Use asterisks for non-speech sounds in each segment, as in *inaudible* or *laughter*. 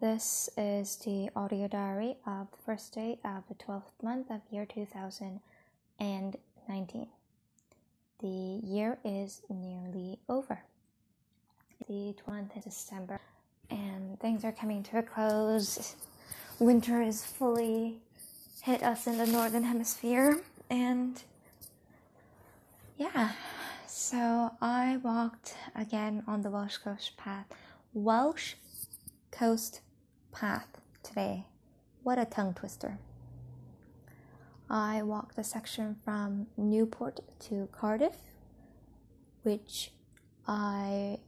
This is the audio diary of the first day of the 12th month of year 2019. The year is nearly over. The 20th of December, and things are coming to a close. Winter is fully hit us in the northern hemisphere, and yeah, so I walked again on the Welsh Coast Path. Welsh Coast path today. What a tongue twister. I walked a section from Newport to Cardiff, which I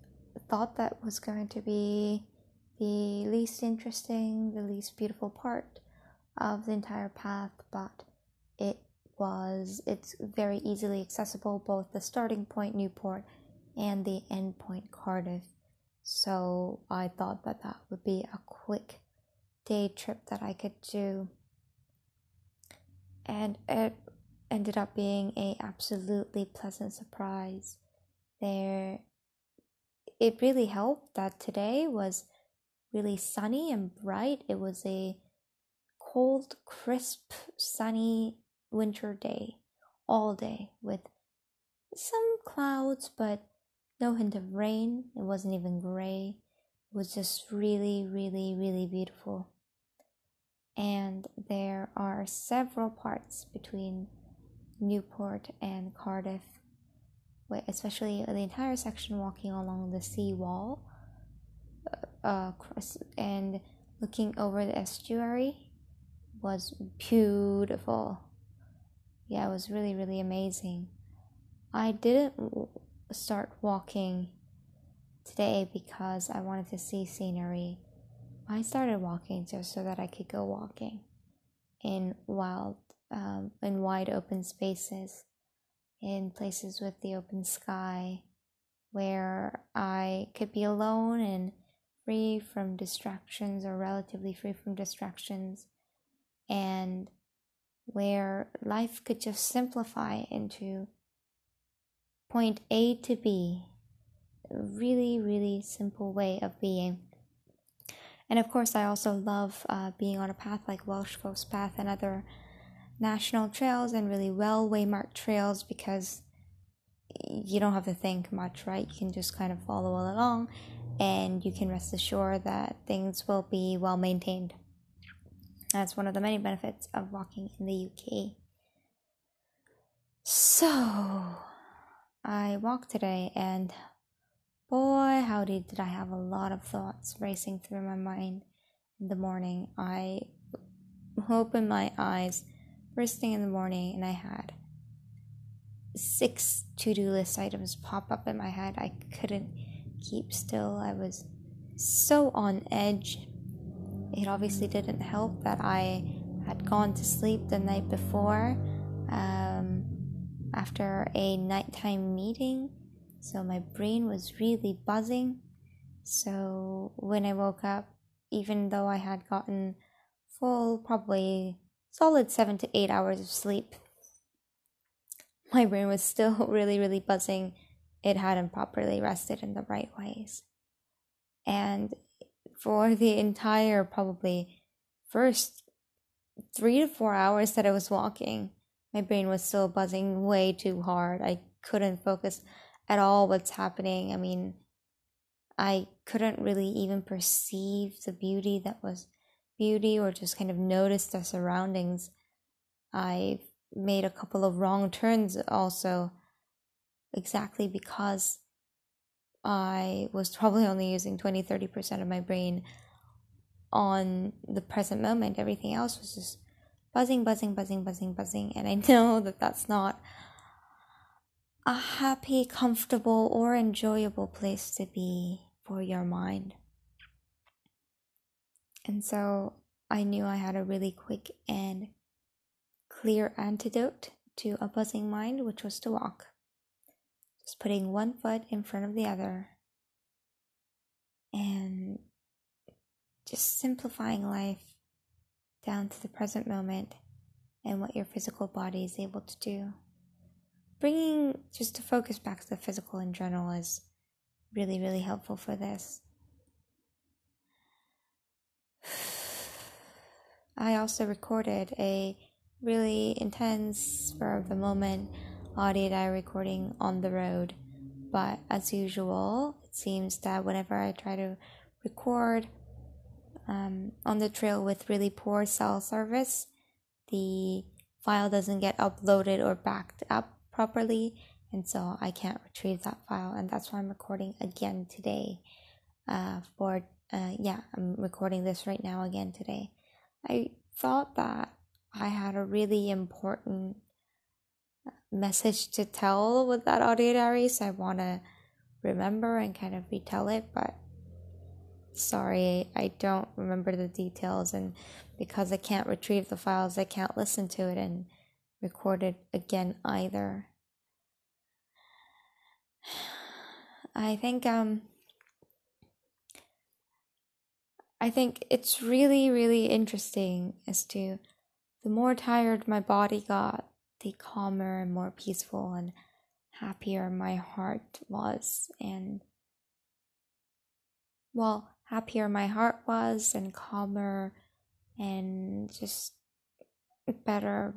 thought that was going to be the least interesting, the least beautiful part of the entire path, but it was it's very easily accessible both the starting point Newport and the end point Cardiff so I thought that that would be a quick day trip that I could do. And it ended up being a absolutely pleasant surprise. There it really helped that today was really sunny and bright. It was a cold, crisp, sunny winter day all day with some clouds, but no hint of rain, it wasn't even gray. It was just really, really, really beautiful. And there are several parts between Newport and Cardiff, especially the entire section walking along the sea wall uh, and looking over the estuary was beautiful. Yeah, it was really, really amazing. I didn't start walking today because I wanted to see scenery. I started walking just so that I could go walking in wild, um, in wide open spaces, in places with the open sky, where I could be alone and free from distractions or relatively free from distractions, and where life could just simplify into point A to B. Really, really simple way of being. And of course, I also love uh, being on a path like Welsh Coast Path and other national trails and really well waymarked trails because you don't have to think much, right? You can just kind of follow along and you can rest assured that things will be well maintained. That's one of the many benefits of walking in the UK. So, I walked today and boy, howdy, did I have a lot of thoughts racing through my mind in the morning. I opened my eyes first thing in the morning and I had six to do list items pop up in my head. I couldn't keep still. I was so on edge. It obviously didn't help that I had gone to sleep the night before. Um, after a nighttime meeting, so my brain was really buzzing. So when I woke up, even though I had gotten full, probably solid seven to eight hours of sleep, *laughs* my brain was still *laughs* really, really buzzing. It hadn't properly rested in the right ways. And for the entire, probably first three to four hours that I was walking, my brain was still buzzing way too hard. I couldn't focus at all what's happening. I mean, I couldn't really even perceive the beauty that was beauty or just kind of notice the surroundings. I made a couple of wrong turns also, exactly because I was probably only using 20 30% of my brain on the present moment. Everything else was just buzzing, buzzing, buzzing, buzzing, buzzing. And I *laughs* know that that's not a happy, comfortable, or enjoyable place to be for your mind. And so I knew I had a really quick and clear antidote to a buzzing mind, which was to walk. Just putting one foot in front of the other and just simplifying life down to the present moment and what your physical body is able to do. Bringing just to focus back to the physical in general is really, really helpful for this. *sighs* I also recorded a really intense, for the moment, audio diary recording on the road. But as usual, it seems that whenever I try to record um, on the trail with really poor cell service, the file doesn't get uploaded or backed up properly, and so I can't retrieve that file, and that's why I'm recording again today. Uh, for uh, yeah, I'm recording this right now again today. I thought that I had a really important message to tell with that audio diary, so I want to remember and kind of retell it, but sorry, I don't remember the details, and because I can't retrieve the files, I can't listen to it and record it again either. *sighs* I think um I think it's really really interesting as to the more tired my body got, the calmer and more peaceful and happier my heart was and well happier my heart was and calmer and just better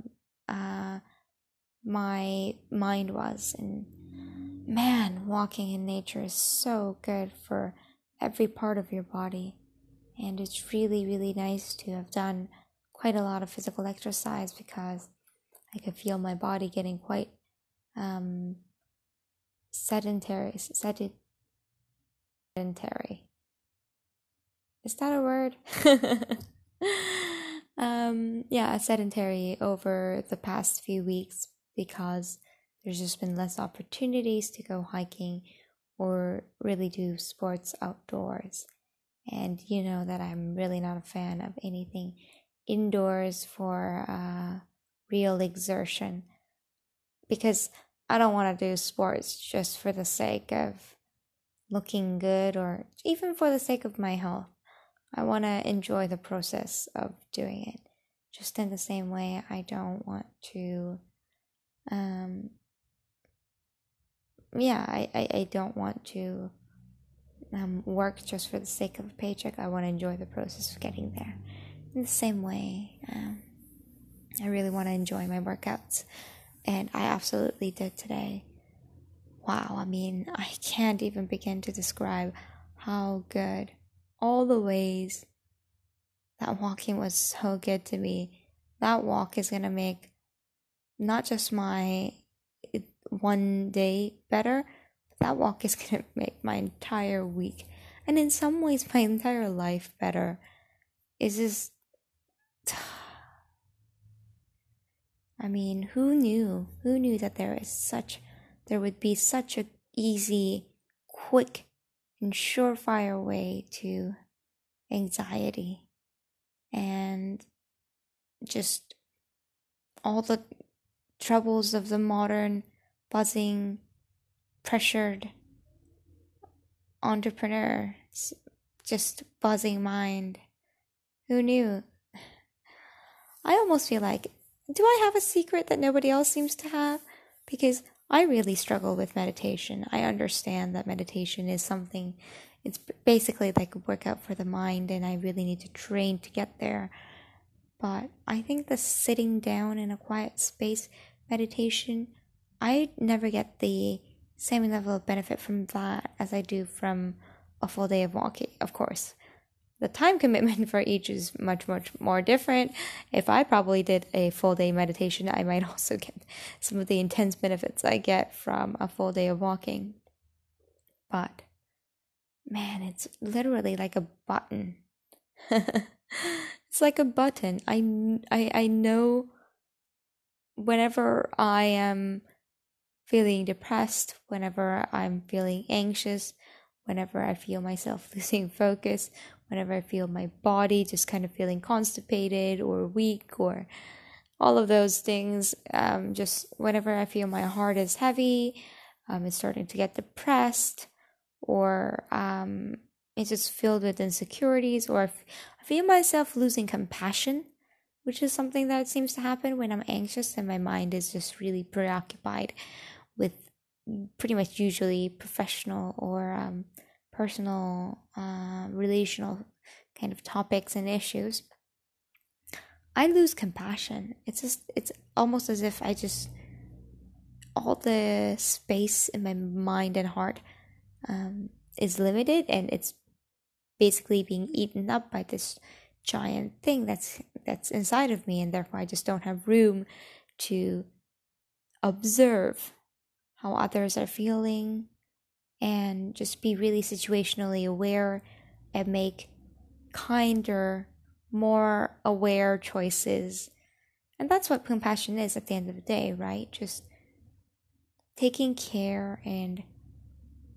uh, my mind was. And man walking in nature is so good for every part of your body. And it's really really nice to have done quite a lot of physical exercise because i could feel my body getting quite um, sedentary sedentary is that a word? *laughs* um, yeah, sedentary over the past few weeks because there's just been less opportunities to go hiking or really do sports outdoors. And you know that I'm really not a fan of anything indoors for uh, real exertion because I don't want to do sports just for the sake of looking good or even for the sake of my health. I want to enjoy the process of doing it. Just in the same way, I don't want to, um, yeah, I, I, I don't want to um, work just for the sake of a paycheck. I want to enjoy the process of getting there. In the same way, um, I really want to enjoy my workouts, and I absolutely did today. Wow, I mean, I can't even begin to describe how good all the ways that walking was so good to me. That walk is going to make not just my one day better, but that walk is *laughs* going to make my entire week and in some ways my entire life better. Is just *sighs* I mean, who knew? Who knew that there is such there would be such a easy, quick and surefire way to anxiety and just all the troubles of the modern buzzing pressured entrepreneur just buzzing mind. Who knew? I almost feel like do i have a secret that nobody else seems to have? Because I really struggle with meditation. I understand that meditation is something, it's basically like a workout for the mind, and I really need to train to get there. But I think the sitting down in a quiet space meditation, I never get the same level of benefit from that as I do from a full day of walking, of course the time commitment for each is much much more different. If i probably did a full day meditation i might *laughs* also get some of the intense benefits i get from a full day of walking. But man it's literally like a button. *laughs* It's like a button. I, I i know whenever i am feeling depressed whenever i'm feeling anxious whenever i feel myself *laughs* losing focus whenever I feel my body just kind of feeling constipated or weak or all of those things. Um, just whenever I feel my heart is heavy, um, it's starting to get depressed, or um, it's just filled with insecurities, or I feel myself losing compassion, which is something that seems to happen when I'm anxious and my mind is just really preoccupied with pretty much usually professional or um, personal, uh, relational kind of topics and issues. I lose compassion. It's just it's almost as if I just all the space in my mind and heart um, is limited and it's basically being eaten up by this giant thing that's that's inside of me and therefore I just don't have room to observe how others are feeling and just be really situationally aware and make kinder more aware choices and that's what compassion is at the end of the day right just taking care and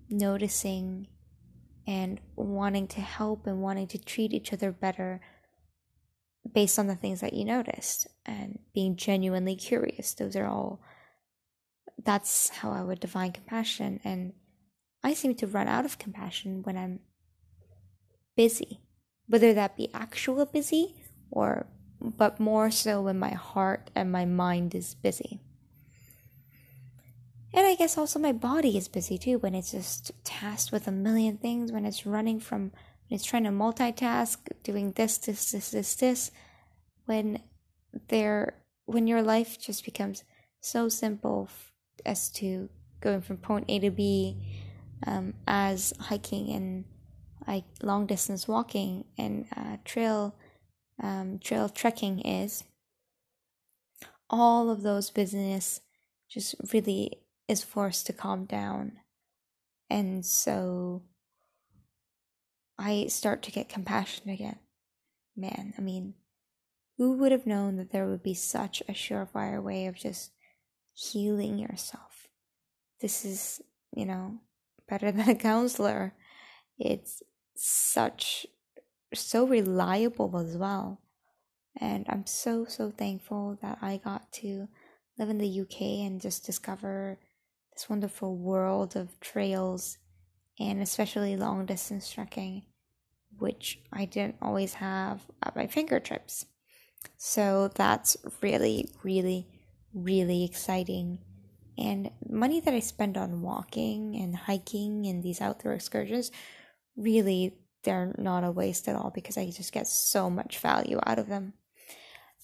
noticing and wanting to help and wanting to treat each other better based on the things that you noticed and being genuinely curious. Those are all, that's how I would define compassion. And I seem to run out of compassion when I'm busy, whether that be actual busy or, but more so when my heart and my mind is busy. And I guess also my body is busy too when it's just tasked with a million things, when it's running from, when it's trying to multitask, doing this, this, this, this, this, when there, when your life just becomes so simple as to going from point A to B, um, as hiking and like long distance walking and uh, trail, um, trail trekking is. All of those business just really is forced to calm down. And so I start to get compassion again. Man, I mean, who would have known that there would be such a surefire way of just healing yourself? This is, you know, better *laughs* than a counselor. It's such, so reliable as well. And I'm so, so thankful that I got to live in the UK and just discover this wonderful world of trails and especially long distance trekking, which I didn't always have at my fingertips. So that's really, really, really exciting. And money that I spend on walking and hiking and these outdoor excursions, really, they're not a waste at all because I just get so much value out of them.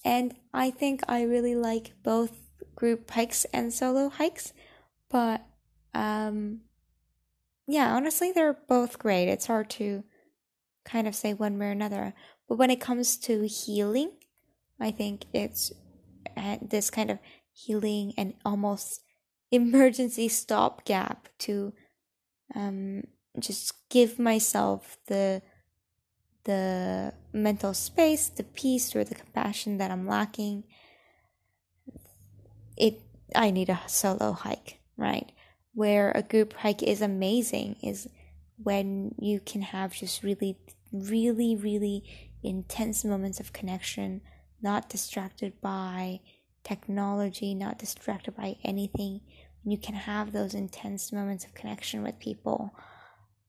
And I think I really like both group hikes and solo hikes but um, yeah, honestly, they're both great. It's hard to kind of say one way or another. But when it comes to healing, I think it's uh, this kind of healing and almost emergency stopgap to um, just give myself the the mental space, the peace, or the compassion that I'm lacking. It I need a solo hike right? Where a group hike is amazing is when you can have just really, really, really intense moments of connection, not distracted by technology, not distracted by anything. You can have those intense moments of connection with people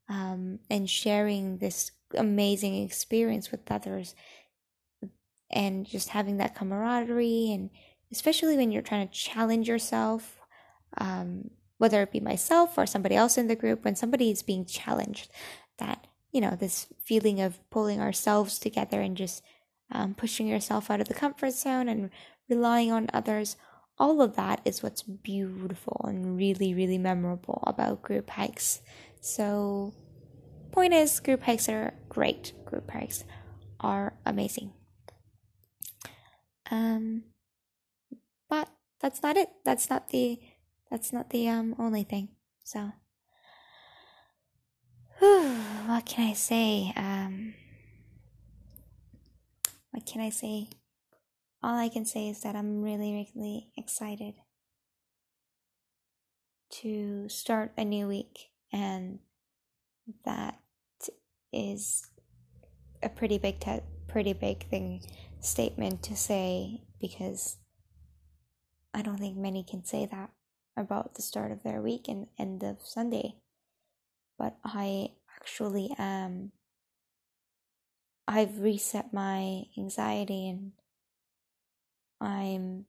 um, and sharing this amazing experience with others and just having that camaraderie and especially when you're trying to challenge yourself um, whether it be myself or somebody else in the group, when somebody is being challenged, that, you know, this feeling of pulling ourselves together and just um, pushing yourself out of the comfort zone and relying on others, all of that is what's beautiful and really, really memorable about group hikes. So, point is, group hikes are great. Group hikes are amazing. Um, but that's not it. That's not the that's not the um only thing. So whew, *sighs* what can I say? Um what can I say? All I can say is that I'm really, really excited to start a new week and that is a pretty big te- pretty big thing statement to say because I don't think many can say that about the start of their week and end of Sunday. But I actually am. I've reset my anxiety and I'm.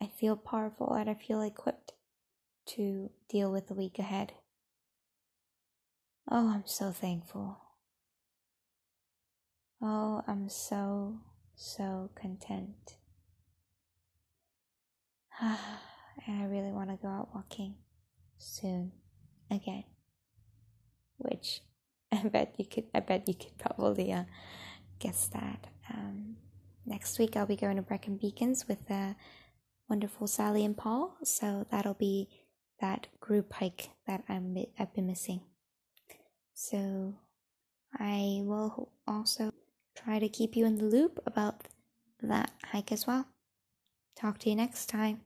I feel powerful and I feel equipped to deal with the week ahead. Oh, I'm so thankful. Oh, I'm so, so content. *sighs* and I really want to go out walking soon again. Which *laughs* I bet you could I bet you could probably uh, guess that. Um, next week I'll be going to Brecon Beacons with uh, wonderful Sally and Paul, so that'll be that group hike that I'm I've been missing. So I will also try to keep you in the loop about that hike as well. Talk to you next time.